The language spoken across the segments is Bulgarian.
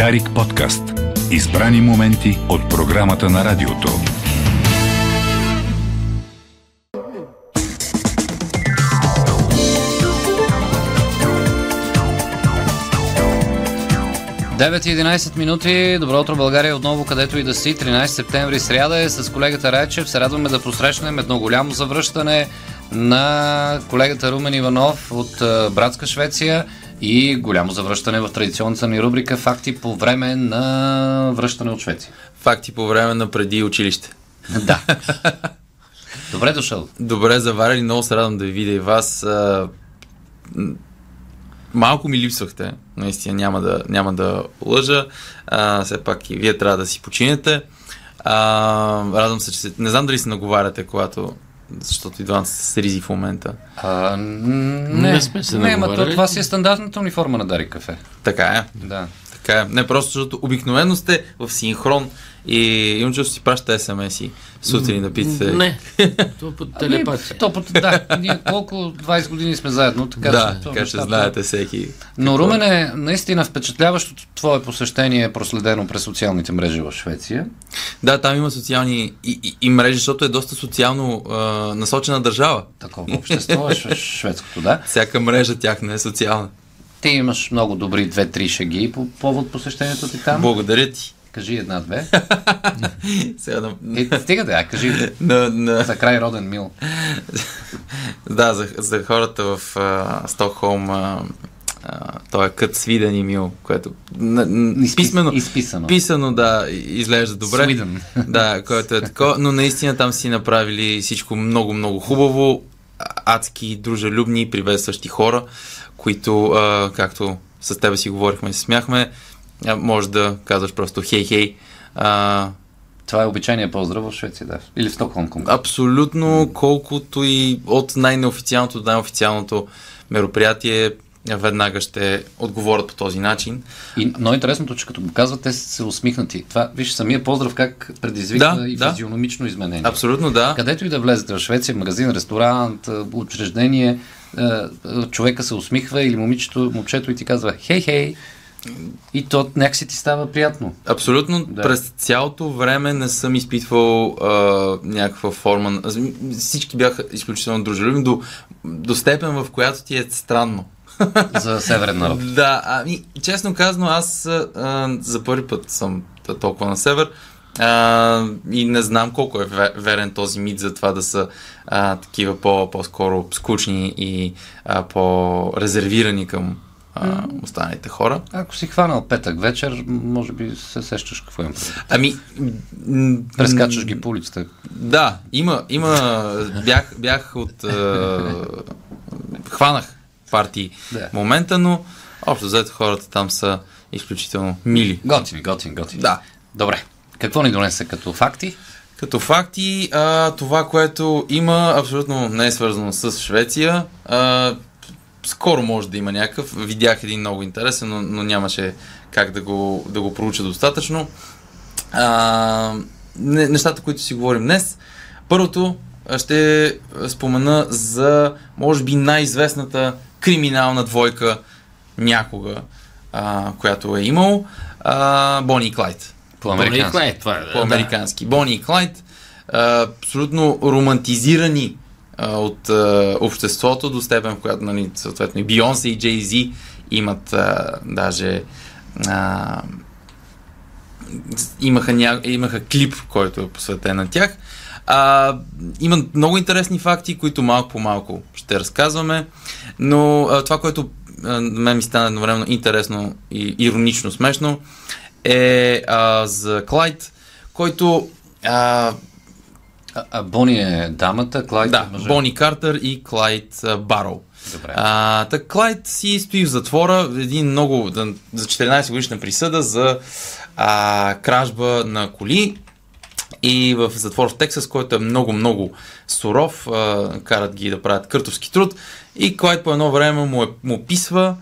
Дарик подкаст. Избрани моменти от програмата на радиото. Девет и 11 минути. Добро утро, България, отново където и да си. 13 септември, сряда е с колегата Райчев. Се радваме да посрещнем едно голямо завръщане на колегата Румен Иванов от братска Швеция и голямо завръщане в традиционната ни рубрика Факти по време на връщане от Швеция. Факти по време на преди училище. Да. Добре дошъл. Добре заварили, много се радвам да ви видя и вас. Малко ми липсвахте, наистина няма да, няма да лъжа. А, все пак и вие трябва да си починете. А, радвам се, че се... Не знам дали се наговаряте, когато... Защото и двамата сте с ризи в момента. А, не, Не сме се не, ма, то, това си е стандартната униформа на Дари Кафе. Така е. Да. Така е. Не, просто защото обикновено сте в синхрон и имам чувство, че си пращате смс-и сутрин да питате. Не, това по телепатия. Ами, то, по- да, ние колко 20 години сме заедно, така да, че, то така ще нещата- знаете всеки. Но какво е. Румен е наистина впечатляващото твое посещение е проследено през социалните мрежи в Швеция. Да, там има социални и, и, и мрежи, защото е доста социално а, насочена държава. Такова общество е шве- шведското, да. Всяка мрежа тяхна е социална. Ти имаш много добри две-три шаги по повод посещението ти там. Благодаря ти. Кажи една-две. Сега Е, стига да, кажи на, на, за край роден мил. да, за, за хората в а, Стокхолм а, той е кът свиден и мил, което на, Изпис- писмено, изписано. писано, да, изглежда добре. Свиден. Да, което е такова, но наистина там си направили всичко много, много хубаво, адски, дружелюбни, приветстващи хора, които, а, както с тебе си говорихме и се смяхме, може да казваш просто хей-хей. Това е обичайния поздрав в Швеция, да. Или в Стокхолм конкретно. абсолютно колкото и от най-неофициалното до най-официалното мероприятие, веднага ще отговорят по този начин. И, но интересното, че като го казват, те са усмихнати. Това, виж, самия поздрав как предизвиква Да, и да. физиономично изменение. Абсолютно да. Където и да влезете в Швеция, магазин, ресторант, а, учреждение, а, а, човека се усмихва или момичето, момчето и ти казва хей, хей. И то някакси ти става приятно. Абсолютно. Да. През цялото време не съм изпитвал а, някаква форма. Всички бяха изключително дружелюбни до, до степен, в която ти е странно. За северен народ. Да, ами, честно казано, аз а, за първи път съм толкова на север а, и не знам колко е ве- верен този мит за това да са а, такива по, по-скоро скучни и а, по-резервирани към а, останалите хора. Ако си хванал петък вечер, може би се сещаш какво им прави. Ами, Прескачаш ги по улицата. Да, има, има, бях, бях от, е, хванах партии Да. момента, но общо взето хората там са изключително мили. Готин, готин, готин. Да. Добре. Какво ни донесе като факти? Като факти, а, това, което има, абсолютно не е свързано с Швеция. А, скоро може да има някакъв. Видях един много интересен, но, но нямаше как да го, да го проуча достатъчно. А, не, нещата, които си говорим днес. Първото ще спомена за, може би, най-известната криминална двойка някога, а, която е имал. А, Бони и Клайд По-американски. Клайд, това е. да. по-американски. Бони и Клайд, а, абсолютно романтизирани а, от а, обществото до степен, в която, нали, съответно, и Бионсе и Джей Зи имат а, даже а, имаха, ня... имаха клип, който е посветен на тях. А, има много интересни факти, които малко по малко ще разказваме, но а, това, което а, мен ми стана едновременно интересно и иронично смешно, е а, за Клайд, който а, А, а Бони е дамата, Клайд е да, мъжа. Бони Картер и Клайд Бароу. Добре. А, так Клайд си стои в затвора, един много, за 14 годишна присъда за а, кражба на коли и в затвор в Тексас, който е много-много суров, а, карат ги да правят къртовски труд и Клайд по едно време му, е, му писва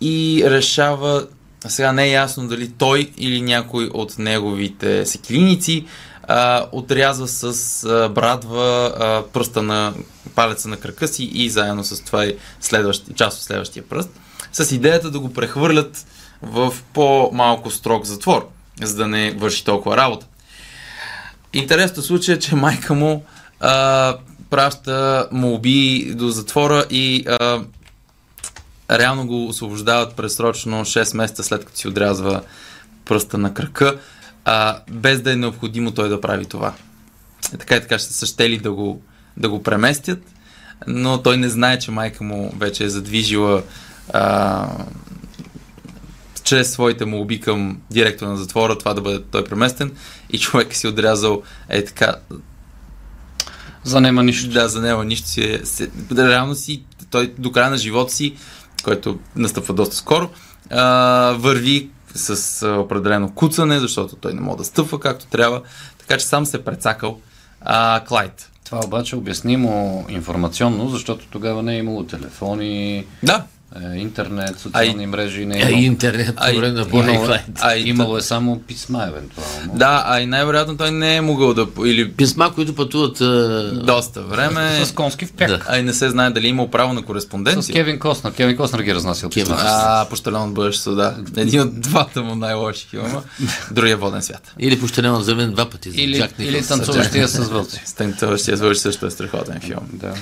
и решава, сега не е ясно дали той или някой от неговите секилиници а, отрязва с а, брадва а, пръста на палеца на крака си и заедно с това и следващ, част от следващия пръст. с идеята да го прехвърлят в по-малко строг затвор, за да не върши толкова работа. Интересното случай е, че майка му а, праща молби до затвора и а, реално го освобождават пресрочно 6 месеца след като си отрязва пръста на кръка, а, без да е необходимо той да прави това. И така и така ще са щели да го, да го преместят, но той не знае, че майка му вече е задвижила а, чрез своите молби към директора на затвора това да бъде той преместен и човек си отрязал е така За нема нищо. да, за него нищо си е. Се, реално си, той до края на живота си, който настъпва доста скоро, а, върви с определено куцане, защото той не може да стъпва както трябва. Така че сам се е прецакал а, Клайд. Това обаче е обяснимо информационно, защото тогава не е имало телефони, Да. Е, интернет, социални мрежи, не е Е, имало. интернет по време на Бони и Имало, Клайд. А, имало е само писма, евентуално. Да, а и най-вероятно той не е могъл да... Или Писма, които пътуват... а, доста време. С конски в пяк. Да. А и не се знае дали е имал право на С кореспонденция. Кевин Костнер. Кевин Костнер ги разнасял Кевин писма. А, пощален от бъдещето, да. Един от двата му най-лоши филма. Другия воден свят. Или пощелено за мен два пъти. Или, или танцуващия с вълци. Стентълщия свърши също е страхотен филм. Да.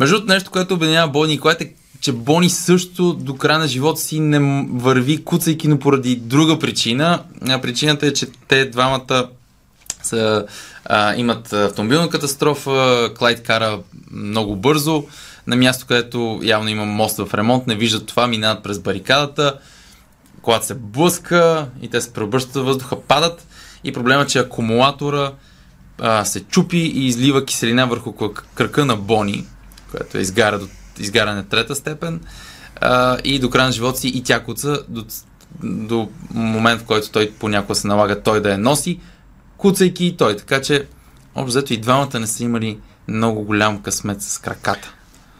Между другото, нещо, което обединява Бони и Клайд е, че Бони също до края на живота си не върви куцайки, но поради друга причина. Причината е, че те двамата са, а, имат автомобилна катастрофа, Клайд кара много бързо, на място, където явно има мост в ремонт, не виждат това, минават през барикадата, колата се блъска и те се преобръщат във въздуха, падат. И проблема е, че акумулатора а, се чупи и излива киселина върху кръ- кръка на Бони, която изгара до изгаряне трета степен а, и до края на живота си и тя куца до, до момент, в който той понякога се налага той да я носи, куцайки и той. Така че, общо взето и двамата не са имали много голям късмет с краката.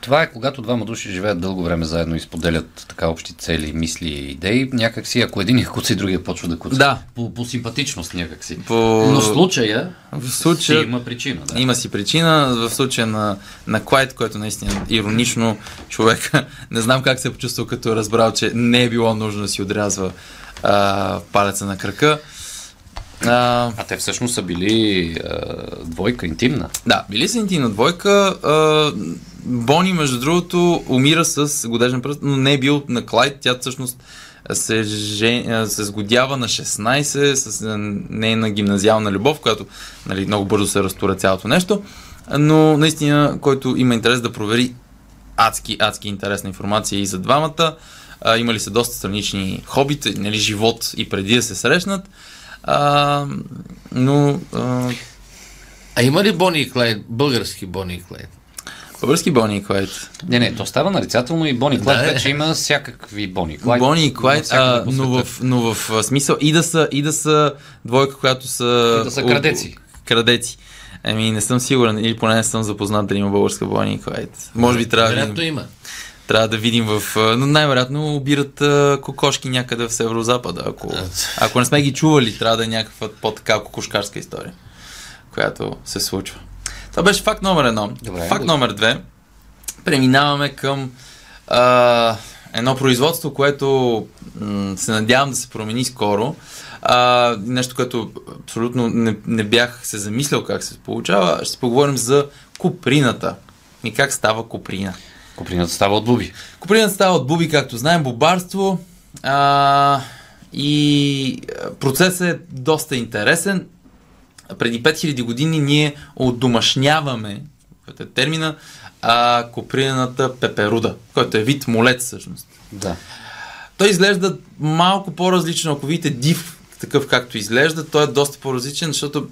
Това е когато двама души живеят дълго време заедно и споделят така общи цели, мисли и идеи. Някак си, ако един е куца и другия почва да куца. Да. По, по симпатичност някак си. По... Но в случая в си случая има причина. Да. Има си причина. В случая на, на Клайд, който наистина иронично човека, не знам как се е почувствал, като е разбрал, че не е било нужно да си отрязва а, палеца на кръка. А, А те всъщност са били а, двойка интимна. Да, били са интимна двойка. А, Бони, между другото, умира с годежен пръст, но не е бил на Клайд. Тя всъщност се, жен... се сгодява на 16 с нейна гимназиална любов, която нали, много бързо се разтура цялото нещо. Но наистина, който има интерес да провери адски, адски интересна информация и за двамата. А, имали са доста странични хобита, нали, живот и преди да се срещнат. А, но а, А има ли Бони и Клайд, български Бони и Клайд? Български Бони и Клайд. Не, не, то става нарицателно и Бони Клайд Да, е. вече има всякакви Бони Клайд. Бони и Клайд, а, но, в, но в смисъл и да са, и да са двойка, която са... И да са крадеци. Крадеци. Еми, не съм сигурен, или поне не съм запознат дали има българска Бони и Клайд. Може би трябва да Вероятно видим, има. трябва да видим в... Но най-вероятно обират а, кокошки някъде в северо-запада. Ако, ако не сме ги чували, трябва да е някаква по-така кокошкарска история, която се случва. Това беше факт номер едно. Добре. факт номер две. Преминаваме към а, едно производство, което м- се надявам да се промени скоро. А, нещо, което абсолютно не, не бях се замислял как се получава. Ще поговорим за куприната. И как става куприна. Куприната става от буби. Куприната става от буби, както знаем, бубарство. А, и процесът е доста интересен. Преди 5000 години ние отдомашняваме, който е термина, а, куприната пеперуда, който е вид молет всъщност. Да. Той изглежда малко по-различно, ако видите див, такъв както изглежда, той е доста по-различен, защото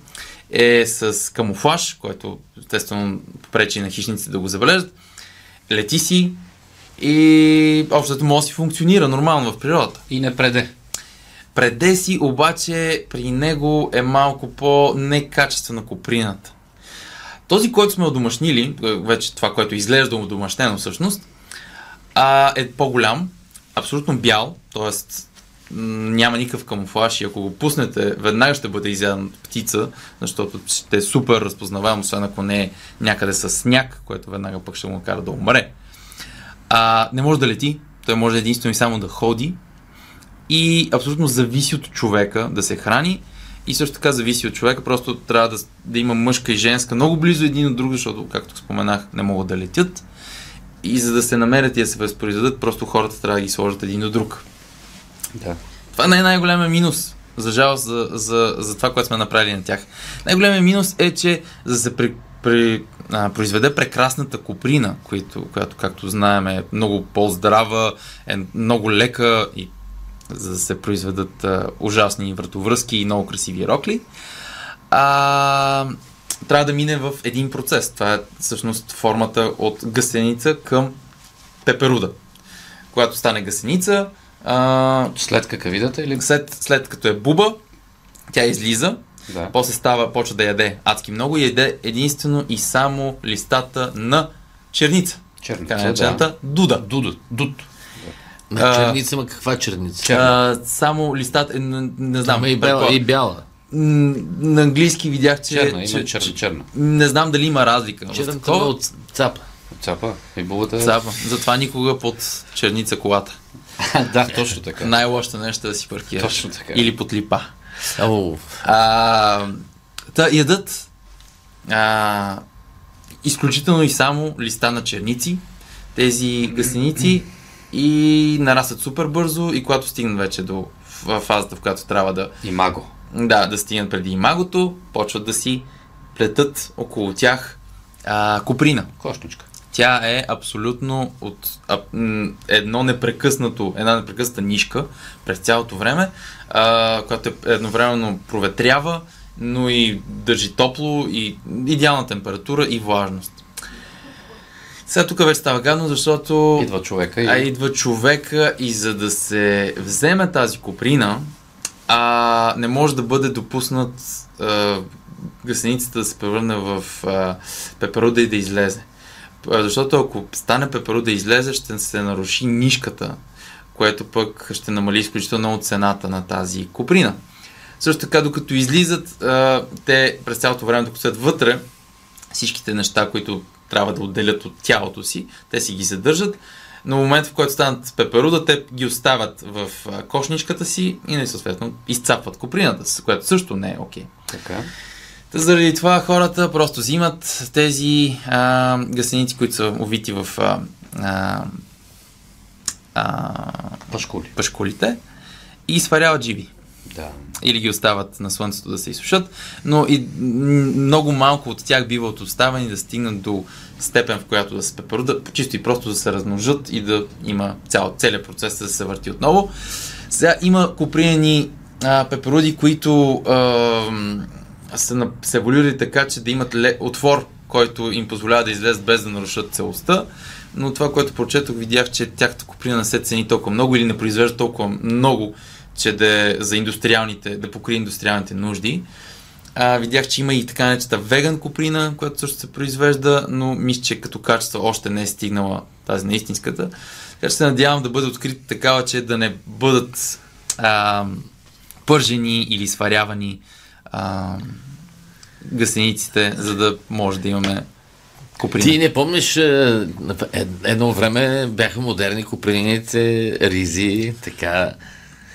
е с камуфлаж, който естествено пречи на хищниците да го забележат. Лети си и общото може да си функционира нормално в природата. И не преде. Преде си обаче при него е малко по-некачествена куприната. Този, който сме одомашнили, вече това, което изглежда одомашнено всъщност, а, е по-голям, абсолютно бял, т.е. няма никакъв камуфлаж и ако го пуснете, веднага ще бъде изяден от птица, защото ще е супер разпознаваем, освен ако не е някъде с сняг, което веднага пък ще му кара да умре. А, не може да лети, Той може единствено и само да ходи и абсолютно зависи от човека да се храни и също така зависи от човека, просто трябва да, да има мъжка и женска много близо един от друг, защото, както споменах, не могат да летят. И за да се намерят и да се възпроизведат, просто хората трябва да ги сложат един до друг. Да. Това не е най-големия минус. За жалост за, за, за това, което сме направили на тях. Най-големият минус е, че за да се при, при, а, произведе прекрасната куприна, която, която, както знаем, е много по-здрава, е много лека и за да се произведат а, ужасни вратовръзки и много красиви рокли, а, трябва да мине в един процес. Това е всъщност формата от гъсеница към пеперуда. Когато стане гъсеница, а, След какавидата или... след, след като е буба, тя излиза, Да. после става, почва да яде адски много и яде единствено и само листата на черница. Черница, Така наречената дуда. Дудо. Дуд. На черница, ма каква черница? А, само листата, е, не, не знам. И бяла, предполагам. и бяла. На английски видях, че... Черна, че, има черна, че- черна. Не знам дали има разлика. В Черната такова- от цапа. Цапа. И бубата. Цапа. Затова никога под черница колата. да, точно така. Най-лошото нещо е да си паркираш. Точно така. Или под липа. А, та ядат а, изключително и само листа на черници, тези гъсеници и нарастват супер бързо и когато стигнат вече до фазата, в която трябва да, И маго. да, да стигнат преди имагото, почват да си плетат около тях а, куприна. Кошничка. Тя е абсолютно от а, едно непрекъснато, една непрекъсната нишка през цялото време, а, която е едновременно проветрява, но и държи топло и идеална температура и влажност. Сега тук вече става гадно, защото Идва човека и... а идва човека и за да се вземе тази куприна, а, не може да бъде допуснат а, гъсеницата да се превърне в а, пеперуда и да излезе. А, Защото ако стане пеперуда и излезе, ще се наруши нишката, което пък ще намали изключително много цената на тази куприна. Също така, докато излизат, а, те през цялото време, докато са вътре, всичките неща, които трябва да отделят от тялото си, те си ги задържат. Но в момента, в който станат пеперуда, те ги оставят в кошничката си и не съответно изцапват куприната, с което също не е окей. Така. Та заради това хората просто взимат тези а, гъсеници, които са увити в а, а, а, Пашкули. пашкулите и сваряват живи Да. или ги остават на слънцето да се изсушат, но и много малко от тях биват оставени да стигнат до степен, в която да се пеперудат, чисто и просто да се размножат и да има цял, целият процес да се върти отново. Сега има купринени а, пеперуди, които а, са, са еволюирали така, че да имат ле, отвор, който им позволява да излезат без да нарушат целостта. Но това, което прочетох, видях, че тяхната куприна не се цени толкова много или не произвежда толкова много, че да е за индустриалните, да покрие индустриалните нужди. А, видях, че има и така наречета веган куприна, която също се произвежда, но мисля, че като качество още не е стигнала тази на истинската. Така че се надявам да бъде открита такава, че да не бъдат а, пържени или сварявани а, гъсениците, за да може да имаме куприна. Ти не помниш, е, едно време бяха модерни куприните, ризи, така.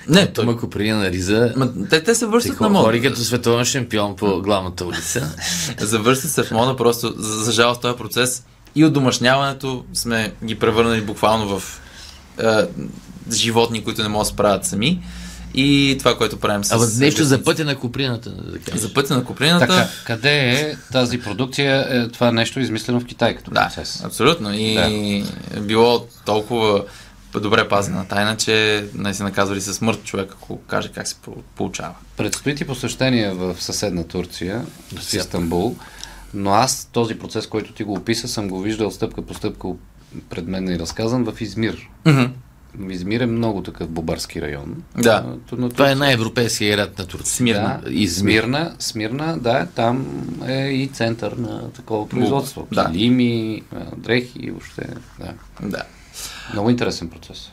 Не, Той има куприна на риза. Ма, те, те се връщат на мода. хори като световен шампион по главната улица. Завърши се в мода, просто за, за жалост този процес и от домашняването сме ги превърнали буквално в е, животни, които не могат да се справят сами. И това, което правим с... Ама нещо за пътя на куприната. Да кажеш. За пътя на куприната. Така, къде е тази продукция? Е, това нещо е измислено в Китай като Да, процес. абсолютно. И е било толкова добре пазена тайна, че не се наказвали със смърт човек, ако каже как се по- получава. Предстои ти посещение в съседна Турция, в. Истанбул, но аз този процес, който ти го описа, съм го виждал стъпка по стъпка пред мен и разказан в Измир. Измир е много такъв бобарски район. Да. На Това е най-европейския град на Турция. Смирна. Да, Измир. Смирна, Смирна, да, там е и център на такова производство. Да. Килими, дрехи и въобще. Да. Да. Много интересен процес.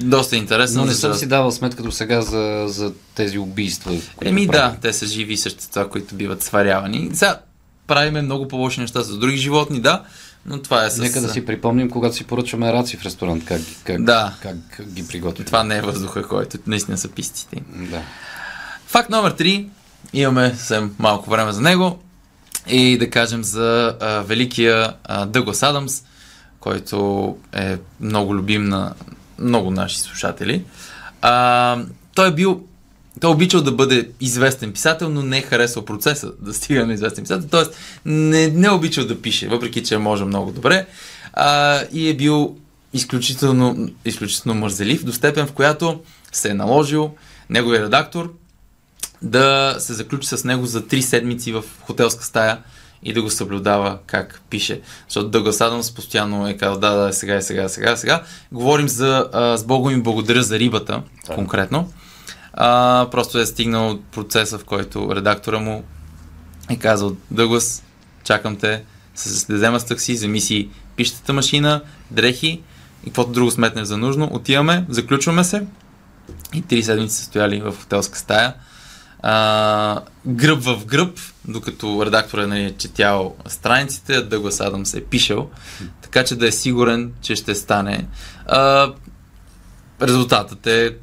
Доста интересно. Но не за- съм си давал сметка до сега за, за тези убийства. Еми да, те са живи същества, които биват сварявани. Сега правиме много по-лоши неща с други животни, да, но това е с... Нека да си припомним, когато си поръчваме раци в ресторант, как, ги- как, Да. как ги приготвим. Това не е въздуха, който наистина са пистите. Да. Факт номер 3. Имаме съвсем малко време за него. И да кажем за а, великия а, Дъглас Адамс, който е много любим на много наши слушатели. А, той е бил той е обичал да бъде известен писател, но не е харесал процеса да стига на известен писател. Тоест, не, не е обичал да пише, въпреки че може много добре. А, и е бил изключително, изключително мързелив, до степен в която се е наложил неговия редактор да се заключи с него за три седмици в хотелска стая и да го съблюдава как пише. Защото Дъглас Адамс постоянно е казал, да, да, сега, сега, сега, сега. Говорим за а, с Богом им благодаря за рибата, Да. конкретно. А, просто е стигнал процеса, в който редактора му е казал, Дъглас, чакам те, с да взема с такси, вземи си пищата машина, дрехи и каквото друго сметнеш за нужно. Отиваме, заключваме се и три седмици са стояли в хотелска стая. А, гръб в гръб, докато редактора нали, е четял страниците, Дъглас Адамс е пишел, така че да е сигурен, че ще стане. А, резултатът е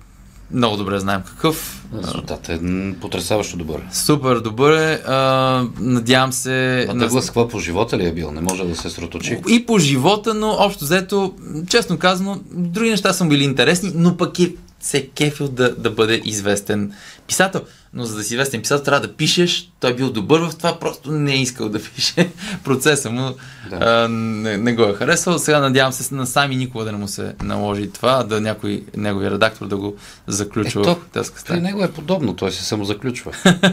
много добре знаем какъв. Резултатът е потрясаващо добър. Супер добър е. А, надявам се... А Дъглас какво по живота ли е бил? Не може да се сроточи. И по живота, но общо взето, честно казано, други неща са били интересни, но пък е се е кефил да, да бъде известен писател. Но за да си известен писател, трябва да пишеш. Той е бил добър в това, просто не е искал да пише. Процеса му Да. а, не, не го е харесал. Сега надявам се на сами никога да не му се наложи това, да някой неговия редактор да го заключва Ето, При него е подобно, той се самозаключва.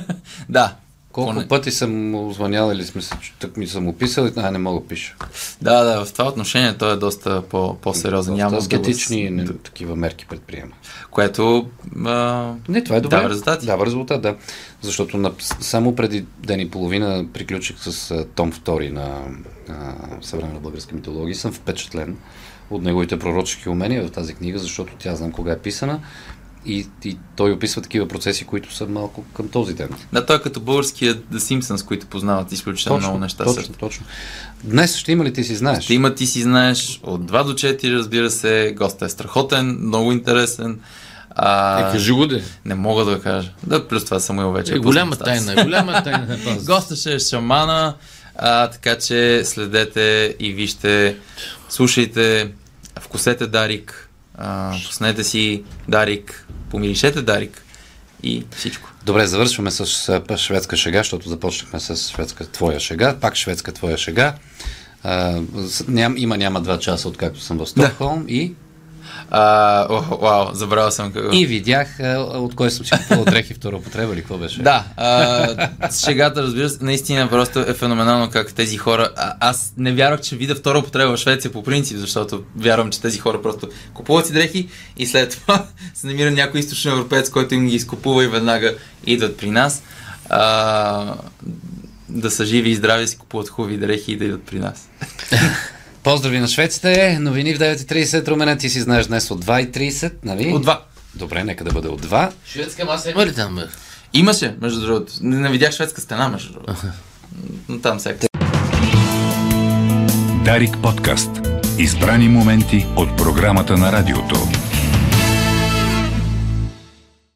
Да. Колко Поне- пъти съм му звънял или сме так ми съм му писал, а не мога да пиша. Да, да, в това отношение той е доста по, по-сериозен. Няма Доста да аскетични не, такива мерки предприема. Което а, Не, това е добре. Дава резултати. Дава резултат, да. Защото на, само преди ден и половина приключих с а, том 2 на а, съвременна българска митология. и Съм впечатлен от неговите пророчески умения в тази книга, защото тя знам кога е писана и, и той описва такива процеси, които са малко към този ден. Да, той е като българския The Simpsons, които познават изключително много неща. точно, също. точно. Днес ще има ли ти си знаеш? Ще има ти си знаеш от 2 до 4, разбира се. Гостът е страхотен, много интересен. А, Е, кажи го де. не мога да го кажа. Да, плюс това Самуил вече. Е, пуснал голяма тайна, голяма тайна. Госта ще е шамана, а, така че следете и вижте, слушайте, вкусете Дарик, а, пуснете си Дарик, помиришете Дарик и всичко. Добре, завършваме с шведска шега, защото започнахме с шведска твоя шега, пак шведска твоя шега. А, ням, има няма два часа, откакто съм в Стокхолм и, А, о, вау, забравял съм какво. и видях а, от кой съм си купувал дрехи втора употреба или какво беше. Да, а, шегата, разбира се, наистина просто е феноменално как тези хора... А, аз не вярвах, че видя втора употреба в Швеция по принцип, защото вярвам, че тези хора просто купуват си дрехи и след това се намира някой източно европеец, който им ги изкупува и веднага идват при нас. А, да са живи и здрави, си купуват хубави дрехи и да идват при нас. Поздрави на шведците, новини в 9.30, Румене, ти си знаеш днес от 2.30, нали? От два. Добре, нека да бъде от 2. Шведска маса има ли там, бе? Имаше, между другото. Не, не видях шведска стена, между другото. Но там всяка. Дарик подкаст. Избрани моменти от програмата на радиото.